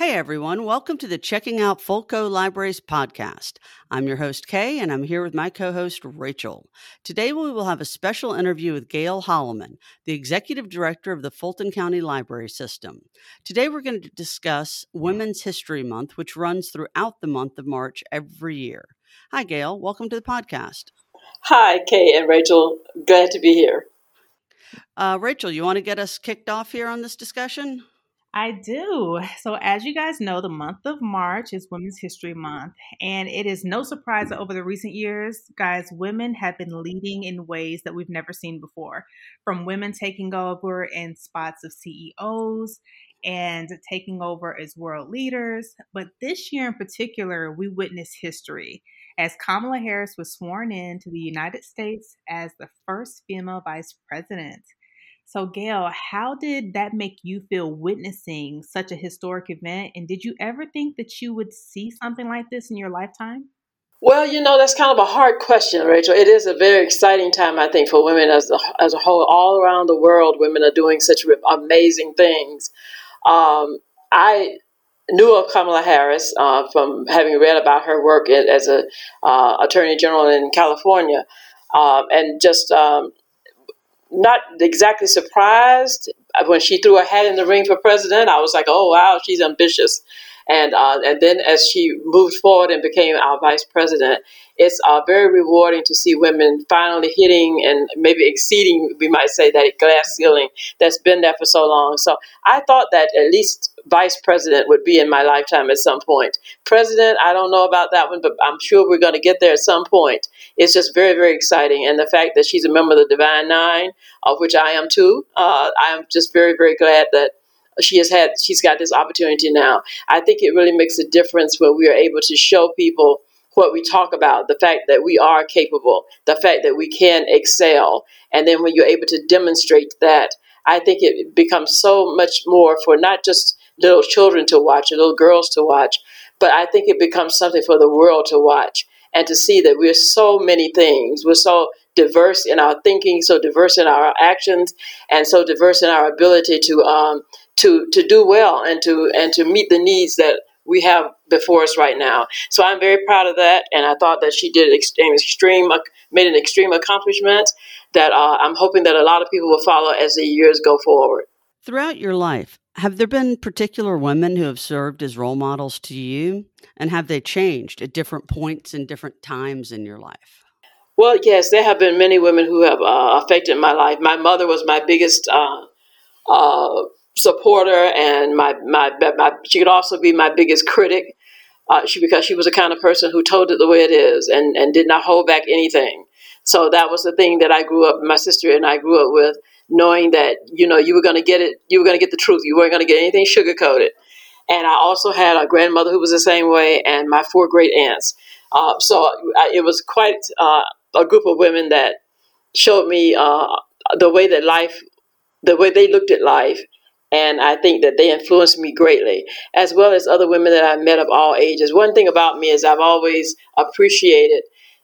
Hey everyone, welcome to the Checking Out Fulco Libraries podcast. I'm your host, Kay, and I'm here with my co host, Rachel. Today we will have a special interview with Gail Holloman, the Executive Director of the Fulton County Library System. Today we're going to discuss Women's History Month, which runs throughout the month of March every year. Hi, Gail. Welcome to the podcast. Hi, Kay and Rachel. Glad to be here. Uh, Rachel, you want to get us kicked off here on this discussion? I do. So, as you guys know, the month of March is Women's History Month. And it is no surprise that over the recent years, guys, women have been leading in ways that we've never seen before. From women taking over in spots of CEOs and taking over as world leaders. But this year in particular, we witnessed history as Kamala Harris was sworn in to the United States as the first female vice president. So, Gail, how did that make you feel witnessing such a historic event? And did you ever think that you would see something like this in your lifetime? Well, you know, that's kind of a hard question, Rachel. It is a very exciting time, I think, for women as a, as a whole. All around the world, women are doing such amazing things. Um, I knew of Kamala Harris uh, from having read about her work as a uh, attorney general in California, um, and just um, not exactly surprised when she threw her hat in the ring for president. I was like, oh wow, she's ambitious. And uh, and then as she moved forward and became our vice president, it's uh, very rewarding to see women finally hitting and maybe exceeding, we might say, that glass ceiling that's been there for so long. So I thought that at least vice president would be in my lifetime at some point. President, I don't know about that one, but I'm sure we're going to get there at some point. It's just very, very exciting. And the fact that she's a member of the Divine Nine, of which I am too, uh, I am just very, very glad that she has had she's got this opportunity now. I think it really makes a difference when we are able to show people what we talk about, the fact that we are capable, the fact that we can excel. And then when you're able to demonstrate that, I think it becomes so much more for not just little children to watch or little girls to watch, but I think it becomes something for the world to watch and to see that we're so many things. We're so diverse in our thinking, so diverse in our actions, and so diverse in our ability to um, to to do well and to and to meet the needs that we have before us right now. So I'm very proud of that, and I thought that she did an extreme made an extreme accomplishment that uh, I'm hoping that a lot of people will follow as the years go forward. Throughout your life, have there been particular women who have served as role models to you, and have they changed at different points and different times in your life? Well, yes, there have been many women who have uh, affected my life. My mother was my biggest uh, uh, supporter, and my, my, my she could also be my biggest critic. Uh, she because she was the kind of person who told it the way it is and, and did not hold back anything. So that was the thing that I grew up, my sister and I grew up with, knowing that you know you were going to get it, you were going to get the truth. You weren't going to get anything sugar coated. And I also had a grandmother who was the same way, and my four great aunts. Uh, so I, it was quite uh, a group of women that showed me uh, the way that life, the way they looked at life, and I think that they influenced me greatly, as well as other women that I've met of all ages. One thing about me is I've always appreciated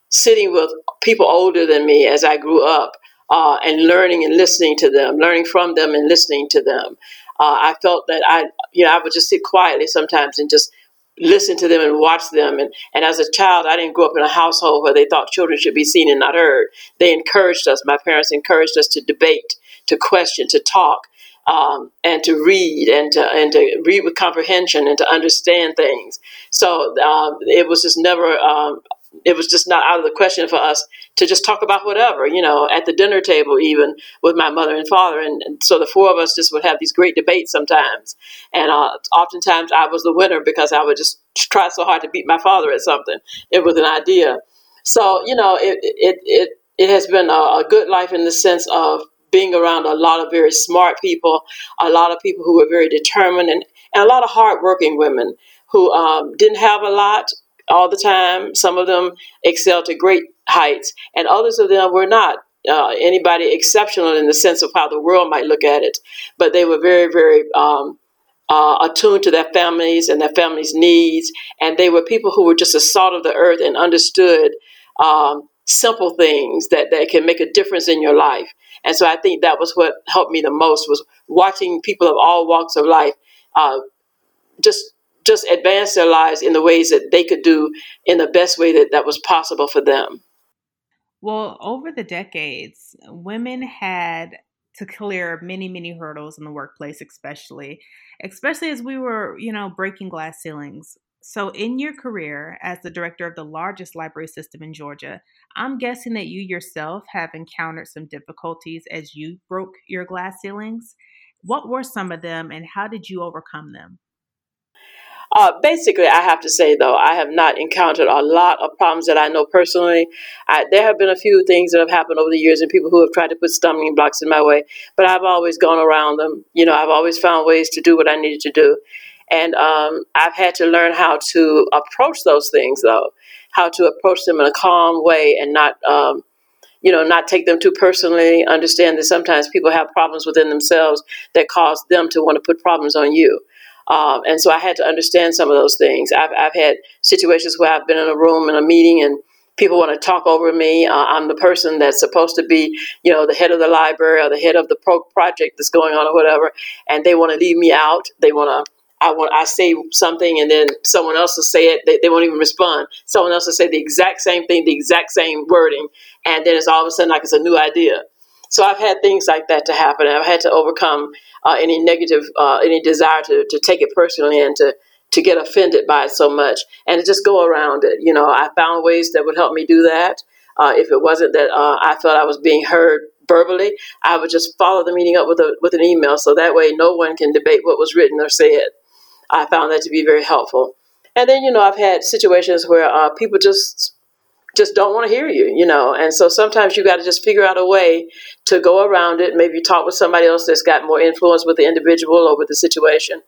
sitting with people older than me as I grew up uh, and learning and listening to them, learning from them and listening to them. Uh, I felt that I, you know, I would just sit quietly sometimes and just listen to them and watch them. And, and as a child, I didn't grow up in a household where they thought children should be seen and not heard. They encouraged us, my parents encouraged us to debate, to question, to talk um, and to read and to, and to read with comprehension and to understand things. So um, it was just never, um, it was just not out of the question for us to just talk about whatever, you know, at the dinner table, even with my mother and father. And, and so the four of us just would have these great debates sometimes. And uh, oftentimes I was the winner because I would just try so hard to beat my father at something. It was an idea. So, you know, it, it, it, it has been a, a good life in the sense of being around a lot of very smart people, a lot of people who were very determined, and, and a lot of hardworking women who um, didn't have a lot all the time. Some of them excelled to great heights, and others of them were not. Uh, anybody exceptional in the sense of how the world might look at it, but they were very, very um, uh, attuned to their families and their families' needs, and they were people who were just the salt of the earth and understood um, simple things that, that can make a difference in your life. And so I think that was what helped me the most was watching people of all walks of life uh, just just advance their lives in the ways that they could do in the best way that, that was possible for them. Well, over the decades, women had to clear many, many hurdles in the workplace, especially, especially as we were, you know, breaking glass ceilings. So, in your career as the director of the largest library system in Georgia, I'm guessing that you yourself have encountered some difficulties as you broke your glass ceilings. What were some of them and how did you overcome them? Uh, basically, I have to say though, I have not encountered a lot of problems that I know personally. I, there have been a few things that have happened over the years, and people who have tried to put stumbling blocks in my way, but I've always gone around them. You know, I've always found ways to do what I needed to do, and um, I've had to learn how to approach those things though, how to approach them in a calm way and not. Um, you know, not take them too personally. Understand that sometimes people have problems within themselves that cause them to want to put problems on you. Um, and so I had to understand some of those things. I've, I've had situations where I've been in a room in a meeting and people want to talk over me. Uh, I'm the person that's supposed to be, you know, the head of the library or the head of the pro- project that's going on or whatever, and they want to leave me out. They want to. I want. I say something, and then someone else will say it. They, they won't even respond. Someone else will say the exact same thing, the exact same wording, and then it's all of a sudden like it's a new idea. So I've had things like that to happen. I've had to overcome uh, any negative, uh, any desire to, to take it personally and to, to get offended by it so much and to just go around it. You know, I found ways that would help me do that. Uh, if it wasn't that uh, I felt I was being heard verbally, I would just follow the meeting up with a with an email, so that way no one can debate what was written or said. I found that to be very helpful. And then, you know, I've had situations where uh, people just just don't want to hear you, you know. And so sometimes you got to just figure out a way to go around it. Maybe talk with somebody else that's got more influence with the individual or with the situation,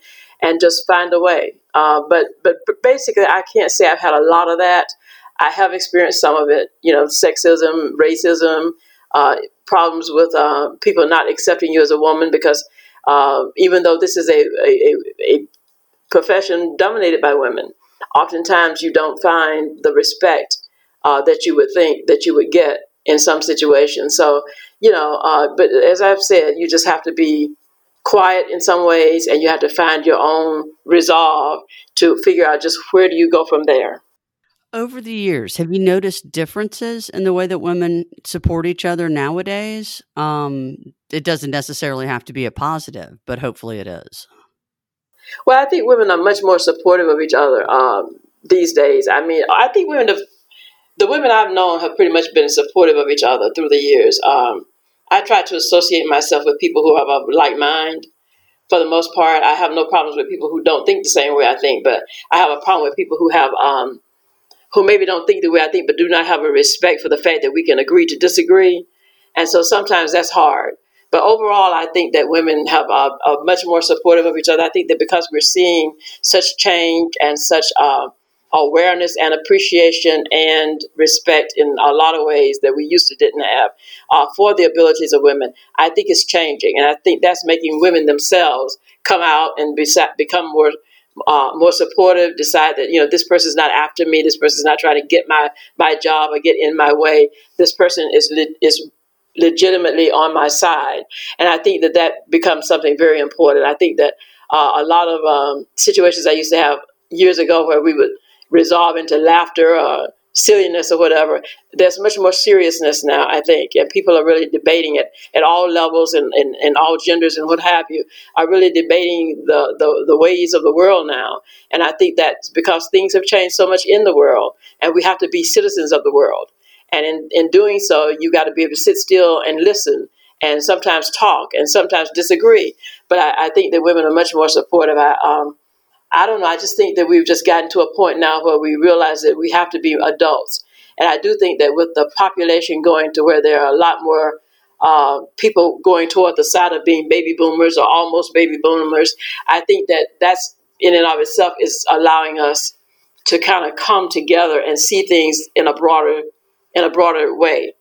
and just find a way. Uh, but but basically, I can't say I've had a lot of that. I have experienced some of it, you know, sexism, racism, uh, problems with uh, people not accepting you as a woman because uh, even though this is a, a, a profession dominated by women, oftentimes you don't find the respect uh, that you would think that you would get in some situations. So, you know, uh, but as I've said, you just have to be quiet in some ways and you have to find your own resolve to figure out just where do you go from there. Over the years, have you noticed differences in the way that women support each other nowadays? Um, it doesn't necessarily have to be a positive, but hopefully it is. Well, I think women are much more supportive of each other um, these days. I mean, I think women have the women I've known have pretty much been supportive of each other through the years. Um, I try to associate myself with people who have a like mind. For the most part, I have no problems with people who don't think the same way I think, but I have a problem with people who have um, who maybe don't think the way I think, but do not have a respect for the fact that we can agree to disagree. And so sometimes that's hard. But overall, I think that women have a, a much more supportive of each other. I think that because we're seeing such change and such uh, awareness and appreciation and respect in a lot of ways that we used to didn't have uh, for the abilities of women. I think it's changing, and I think that's making women themselves come out and be, become more. Uh, more supportive, decide that you know this person's not after me. This person's not trying to get my my job or get in my way. This person is is legitimately on my side, and I think that that becomes something very important. I think that uh, a lot of um, situations I used to have years ago where we would resolve into laughter or silliness or whatever. There's much more seriousness now, I think, and people are really debating it at all levels and, and, and all genders and what have you are really debating the, the, the ways of the world now. And I think that's because things have changed so much in the world, and we have to be citizens of the world. And in, in doing so, you got to be able to sit still and listen and sometimes talk and sometimes disagree. But I, I think that women are much more supportive. I, um, I don't know. I just think that we've just gotten to a point now where we realize that we have to be adults. And I do think that with the population going to where there are a lot more uh, people going toward the side of being baby boomers or almost baby boomers, I think that that's in and of itself is allowing us to kind of come together and see things in a broader in a broader way.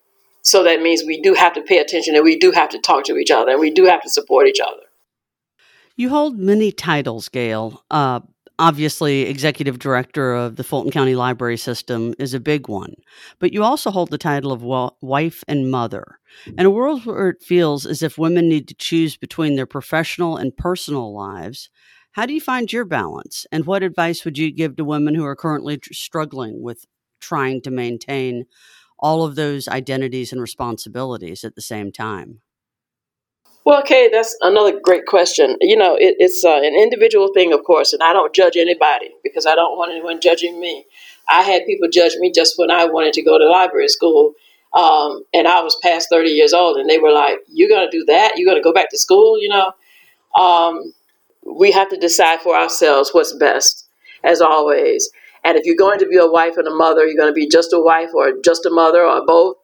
So that means we do have to pay attention and we do have to talk to each other and we do have to support each other. You hold many titles, Gail. Uh, obviously, executive director of the Fulton County Library System is a big one, but you also hold the title of wife and mother. In a world where it feels as if women need to choose between their professional and personal lives, How do you find your balance? And what advice would you give to women who are currently tr- struggling with trying to maintain all of those identities and responsibilities at the same time? Well, okay, that's another great question. You know, it, it's uh, an individual thing, of course, and I don't judge anybody because I don't want anyone judging me. I had people judge me just when I wanted to go to library school, um, and I was past 30 years old, and they were like, You're going to do that? You're going to go back to school? You know, um, we have to decide for ourselves what's best, as always. And if you're going to be a wife and a mother, you're going to be just a wife or just a mother or both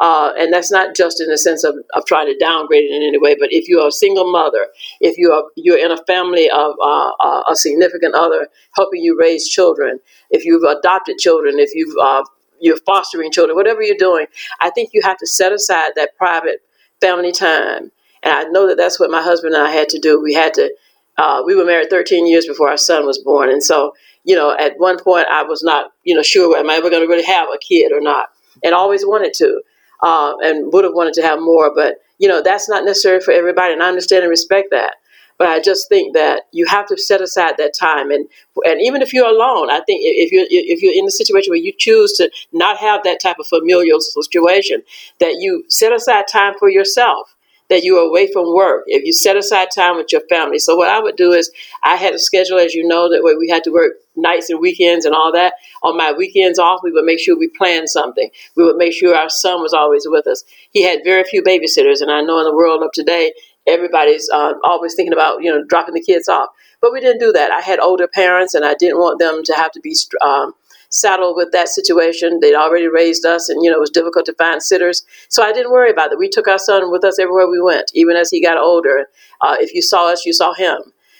uh, and that's not just in the sense of, of trying to downgrade it in any way, but if you're a single mother, if you are you're in a family of uh, uh, a significant other helping you raise children, if you've adopted children, if you've uh, you're fostering children, whatever you're doing, I think you have to set aside that private family time. And I know that that's what my husband and I had to do. We had to. Uh, we were married 13 years before our son was born, and so you know, at one point I was not, you know, sure am I ever going to really have a kid or not, and always wanted to uh, and would have wanted to have more. But you know, that's not necessary for everybody, and I understand and respect that. But I just think that you have to set aside that time, and and even if you're alone, I think if you're if you're in a situation where you choose to not have that type of familial situation, that you set aside time for yourself that you are away from work, if you set aside time with your family. So what I would do is I had a schedule, as you know, that way we had to work nights and weekends and all that. On my weekends off, we would make sure we planned something. We would make sure our son was always with us. He had very few babysitters, and I know in the world of today, everybody's uh, always thinking about you know dropping the kids off. But we didn't do that. I had older parents, and I didn't want them to have to be um, saddled with that situation. They'd already raised us, and you know it was difficult to find sitters. So I didn't worry about it. We took our son with us everywhere we went, even as he got older. Uh, if you saw us, you saw him.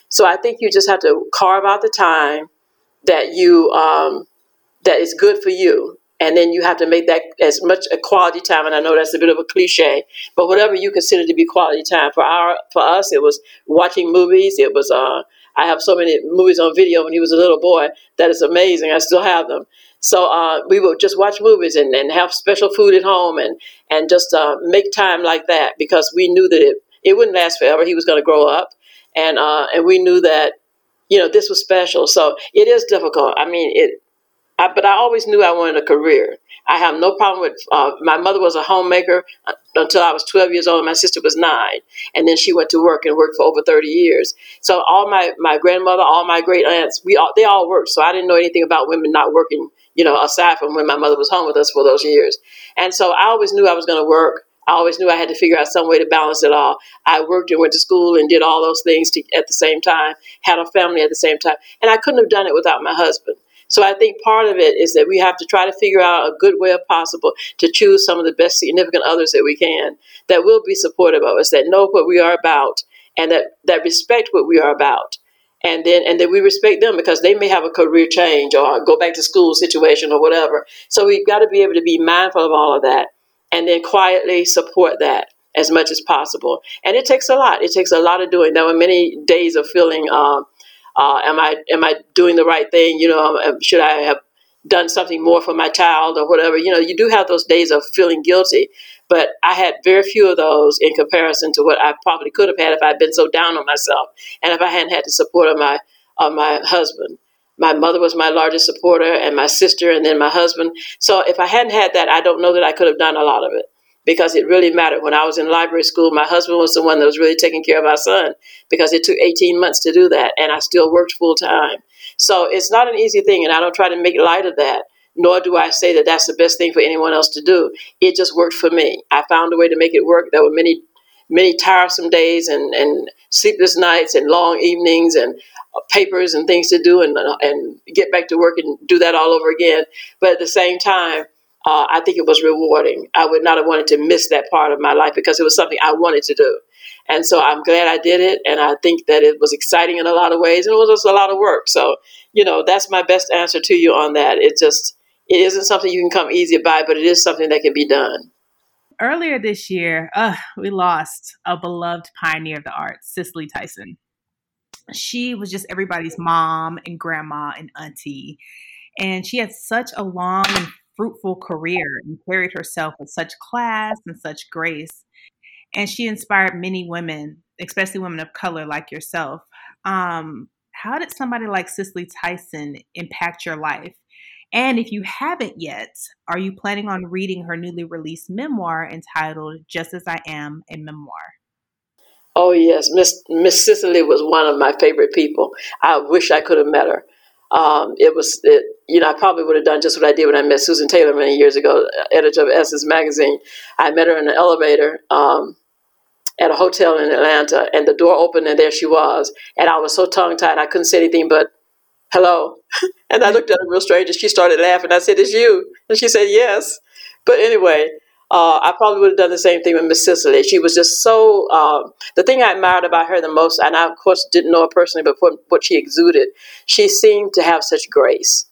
So I think you just have to carve out the time that you um, that is good for you and then you have to make that as much a quality time and i know that's a bit of a cliche but whatever you consider to be quality time for our for us it was watching movies it was uh, I have so many movies on video when he was a little boy that is amazing. I still have them. So uh, we would just watch movies and, and have special food at home and and just uh, make time like that because we knew that it, it wouldn't last forever. He was going to grow up, and uh, and we knew that you know this was special. So it is difficult. I mean it, I, but I always knew I wanted a career. I have no problem with. Uh, my mother was a homemaker uh, until I was 12 years old. And my sister was nine, and then she went to work and worked for over 30 years. So all my my grandmother, all my great aunts, we all they all worked. So I didn't know anything about women not working. You know, aside from when my mother was home with us for those years, and so I always knew I was going to work. I always knew I had to figure out some way to balance it all. I worked and went to school and did all those things to, at the same time, had a family at the same time, and I couldn't have done it without my husband. So I think part of it is that we have to try to figure out a good way of possible to choose some of the best significant others that we can that will be supportive of us, that know what we are about, and that, that respect what we are about. And then and then we respect them because they may have a career change or go back to school situation or whatever. So we've got to be able to be mindful of all of that and then quietly support that as much as possible. And it takes a lot. It takes a lot of doing. There were many days of feeling uh, uh, am I am I doing the right thing? You know, um, should I have done something more for my child or whatever? You know, you do have those days of feeling guilty, but I had very few of those in comparison to what I probably could have had if I'd been so down on myself and if I hadn't had the support of my of my husband. My mother was my largest supporter, and my sister, and then my husband. So if I hadn't had that, I don't know that I could have done a lot of it because it really mattered. When I was in library school, my husband was the one that was really taking care of our son because it took 18 months to do that, and I still worked full time. So it's not an easy thing, and I don't try to make light of that, nor do I say that that's the best thing for anyone else to do. It just worked for me. I found a way to make it work. There were many, many tiresome days and, and sleepless nights and long evenings and uh, papers and things to do and, uh, and get back to work and do that all over again. But at the same time, uh, I think it was rewarding. I would not have wanted to miss that part of my life because it was something I wanted to do. And so I'm glad I did it. And I think that it was exciting in a lot of ways and it was just a lot of work. So, you know, that's my best answer to you on that. It just, it isn't something you can come easy by, but it is something that can be done. Earlier this year, uh, we lost a beloved pioneer of the arts, Cicely Tyson. She was just everybody's mom and grandma and auntie. And she had such a long and fruitful career and carried herself with such class and such grace. And she inspired many women, especially women of color like yourself. Um, how did somebody like Cicely Tyson impact your life? And if you haven't yet, are you planning on reading her newly released memoir entitled Just As I Am, a Memoir? Oh yes, Miss Miss Cicely was one of my favorite people. I wish I could have met her. Um, it was, it, you know, I probably would have done just what I did when I met Susan Taylor many years ago, editor of Essence magazine. I met her in an elevator um, at a hotel in Atlanta, and the door opened, and there she was. And I was so tongue tied, I couldn't say anything but hello. and I looked at her real strange, and she started laughing. I said, "It's you," and she said, "Yes." But anyway, uh, I probably would have done the same thing with Miss Cicely. She was just so. Uh, the thing I admired about her the most, and I of course didn't know her personally, but what, what she exuded, she seemed to have such grace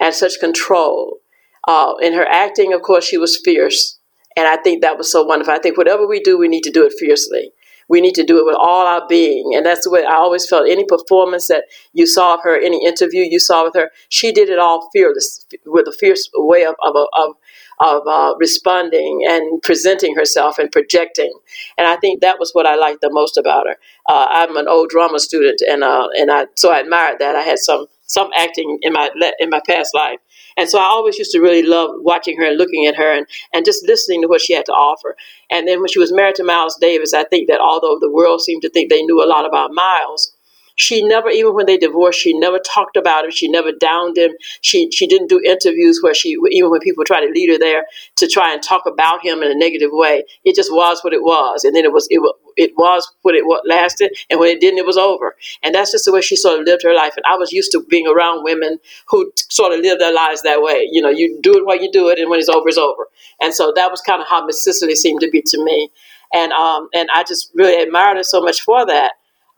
and such control. Uh, in her acting, of course, she was fierce, and I think that was so wonderful. I think whatever we do, we need to do it fiercely. We need to do it with all our being, and that's the way I always felt. Any performance that you saw of her, any interview you saw with her, she did it all fearless, with a fierce way of of, of of uh, responding and presenting herself and projecting. And I think that was what I liked the most about her. Uh, I'm an old drama student, and uh, and I so I admired that. I had some some acting in my in my past life. And so I always used to really love watching her and looking at her and, and just listening to what she had to offer. And then when she was married to Miles Davis, I think that although the world seemed to think they knew a lot about Miles, she never, even when they divorced, she never talked about him. She never downed him. She she didn't do interviews where she, even when people tried to lead her there to try and talk about him in a negative way. It just was what it was, and then it was it it was what it what lasted, and when it didn't, it was over. And that's just the way she sort of lived her life. And I was used to being around women who sort of live their lives that way. You know, you do it while you do it, and when it's over, it's over. And so that was kind of how Miss Cicely seemed to be to me. And um and I just really admired her so much for that.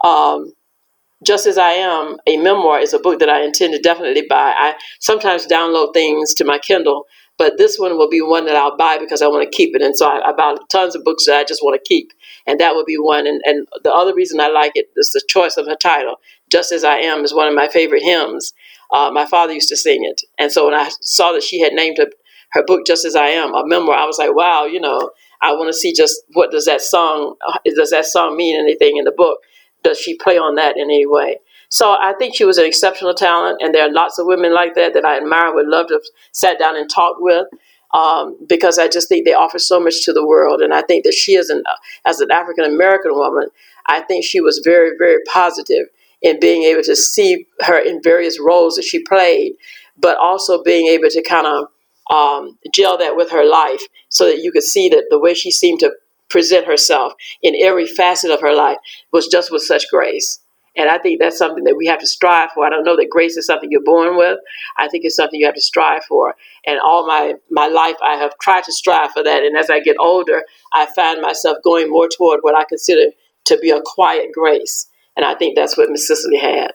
Um, just as I Am, a memoir is a book that I intend to definitely buy. I sometimes download things to my Kindle, but this one will be one that I'll buy because I want to keep it. And so I, I bought tons of books that I just want to keep, and that would be one. And, and the other reason I like it is the choice of her title. Just as I Am is one of my favorite hymns. Uh, my father used to sing it, and so when I saw that she had named her, her book "Just as I Am," a memoir, I was like, wow, you know, I want to see just what does that song uh, does that song mean anything in the book does she play on that in any way? So I think she was an exceptional talent, and there are lots of women like that that I admire. Would love to have sat down and talked with, um, because I just think they offer so much to the world, and I think that she, is an as an African American woman, I think she was very very positive in being able to see her in various roles that she played, but also being able to kind of um, gel that with her life, so that you could see that the way she seemed to present herself in every facet of her life was just with such grace. And I think that's something that we have to strive for. I don't know that grace is something you're born with. I think it's something you have to strive for. And all my, my life, I have tried to strive for that. And as I get older, I find myself going more toward what I consider to be a quiet grace. And I think that's what Miss Cicely had.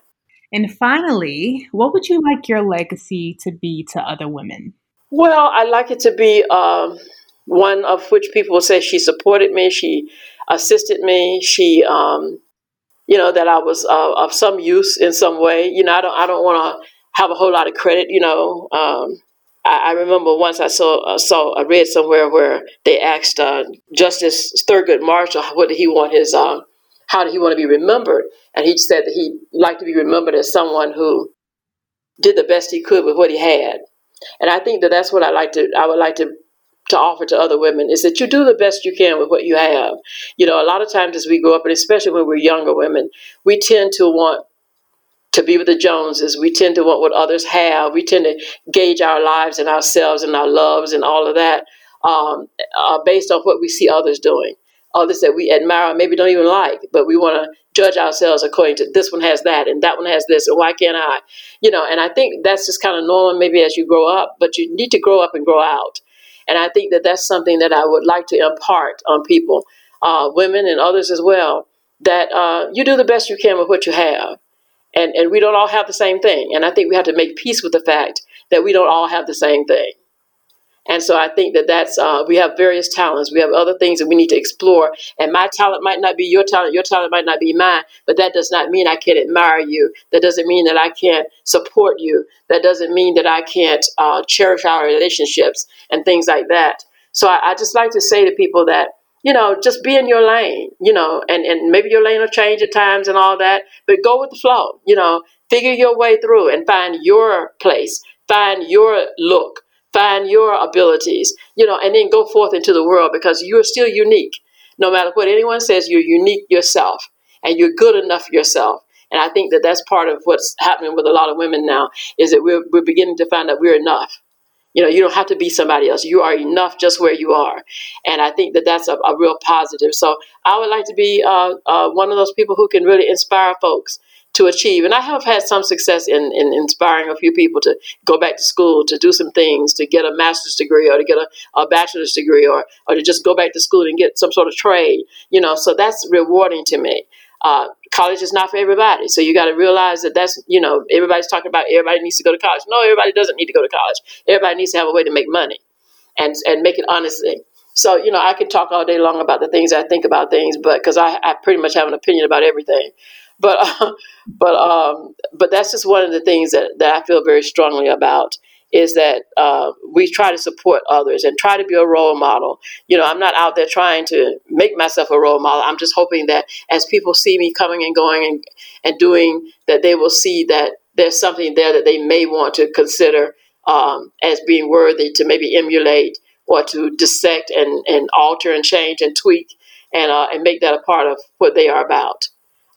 And finally, what would you like your legacy to be to other women? Well, I'd like it to be um, one of which people will say she supported me, she assisted me, she, um, you know, that I was uh, of some use in some way. You know, I don't, I don't want to have a whole lot of credit. You know, um, I, I, remember once I saw, uh, saw, I read somewhere where they asked uh, Justice Thurgood Marshall what did he want his, uh, how did he want to be remembered, and he said that he'd like to be remembered as someone who did the best he could with what he had. And I think that that's what I like to. I would like to to offer to other women is that you do the best you can with what you have. You know, a lot of times as we grow up, and especially when we're younger women, we tend to want to be with the Joneses. We tend to want what others have. We tend to gauge our lives and ourselves and our loves and all of that um, uh, based on what we see others doing. Others that we admire, maybe don't even like, but we want to judge ourselves according to this one has that and that one has this, and why can't I? You know, and I think that's just kind of normal maybe as you grow up, but you need to grow up and grow out. And I think that that's something that I would like to impart on people, uh, women and others as well, that uh, you do the best you can with what you have. And, and we don't all have the same thing. And I think we have to make peace with the fact that we don't all have the same thing. And so I think that that's, uh, we have various talents. We have other things that we need to explore. And my talent might not be your talent. Your talent might not be mine. But that does not mean I can't admire you. That doesn't mean that I can't support you. That doesn't mean that I can't uh, cherish our relationships and things like that. So I, I just like to say to people that, you know, just be in your lane, you know, and, and maybe your lane will change at times and all that, but go with the flow, you know, Figure your way through and find your place, find your look, find your abilities, you know, and then go forth into the world because you're still unique. No matter what anyone says, you're unique yourself and you're good enough yourself. And I think that that's part of what's happening with a lot of women now is that we're, we're beginning to find that we're enough. You know, you don't have to be somebody else. You are enough just where you are. And I think that that's a, a real positive. So I would like to be uh, uh, one of those people who can really inspire folks to achieve. And I have had some success in, in inspiring a few people to go back to school, to do some things, to get a master's degree or to get a, a bachelor's degree or, or to just go back to school and get some sort of trade, you know, so that's rewarding to me. Uh, college is not for everybody. So you got to realize that that's, you know, everybody's talking about everybody needs to go to college. No, everybody doesn't need to go to college. Everybody needs to have a way to make money and, and make it honestly. So, you know, I could talk all day long about the things I think about things, but because I, I pretty much have an opinion about everything. But uh, but um, but that's just one of the things that, that I feel very strongly about is that uh, we try to support others and try to be a role model. You know, I'm not out there trying to make myself a role model. I'm just hoping that as people see me coming and going and, and doing, that they will see that there's something there that they may want to consider um, as being worthy to maybe emulate or to dissect and, and alter and change and tweak and, uh, and make that a part of what they are about.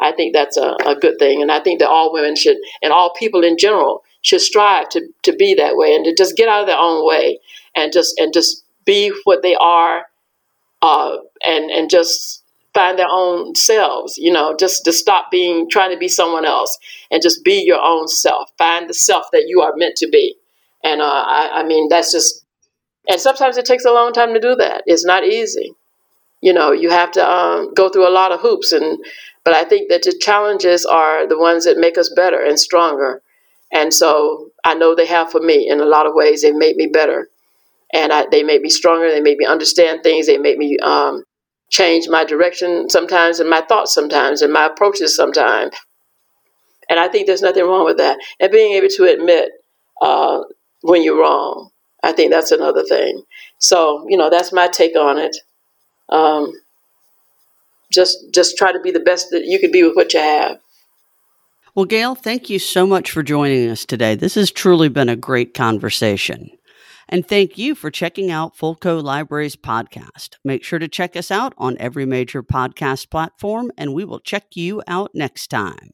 I think that's a, a good thing. And I think that all women should, and all people in general, should strive to, to be that way and to just get out of their own way and just and just be what they are uh, and and just find their own selves you know just to stop being trying to be someone else and just be your own self. Find the self that you are meant to be. And uh, I, I mean that's just and sometimes it takes a long time to do that. It's not easy. You know you have to um, go through a lot of hoops and but i think that the challenges are the ones that make us better and stronger. And so i know they have for me in a lot of ways. They made me better. And I, they made me stronger. They made me understand things. They made me um, change my direction sometimes and my thoughts sometimes and my approaches sometimes. And i think there's nothing wrong with that. And being able to admit uh, when you're wrong i think that's another thing. So you know that's my take on it. Um, just just try to be the best that you can be with what you have. Well, Gail, thank you so much for joining us today. This has truly been a great conversation. And thank you for checking out Fulco Libraries podcast. Make sure to check us out on every major podcast platform, and we will check you out next time.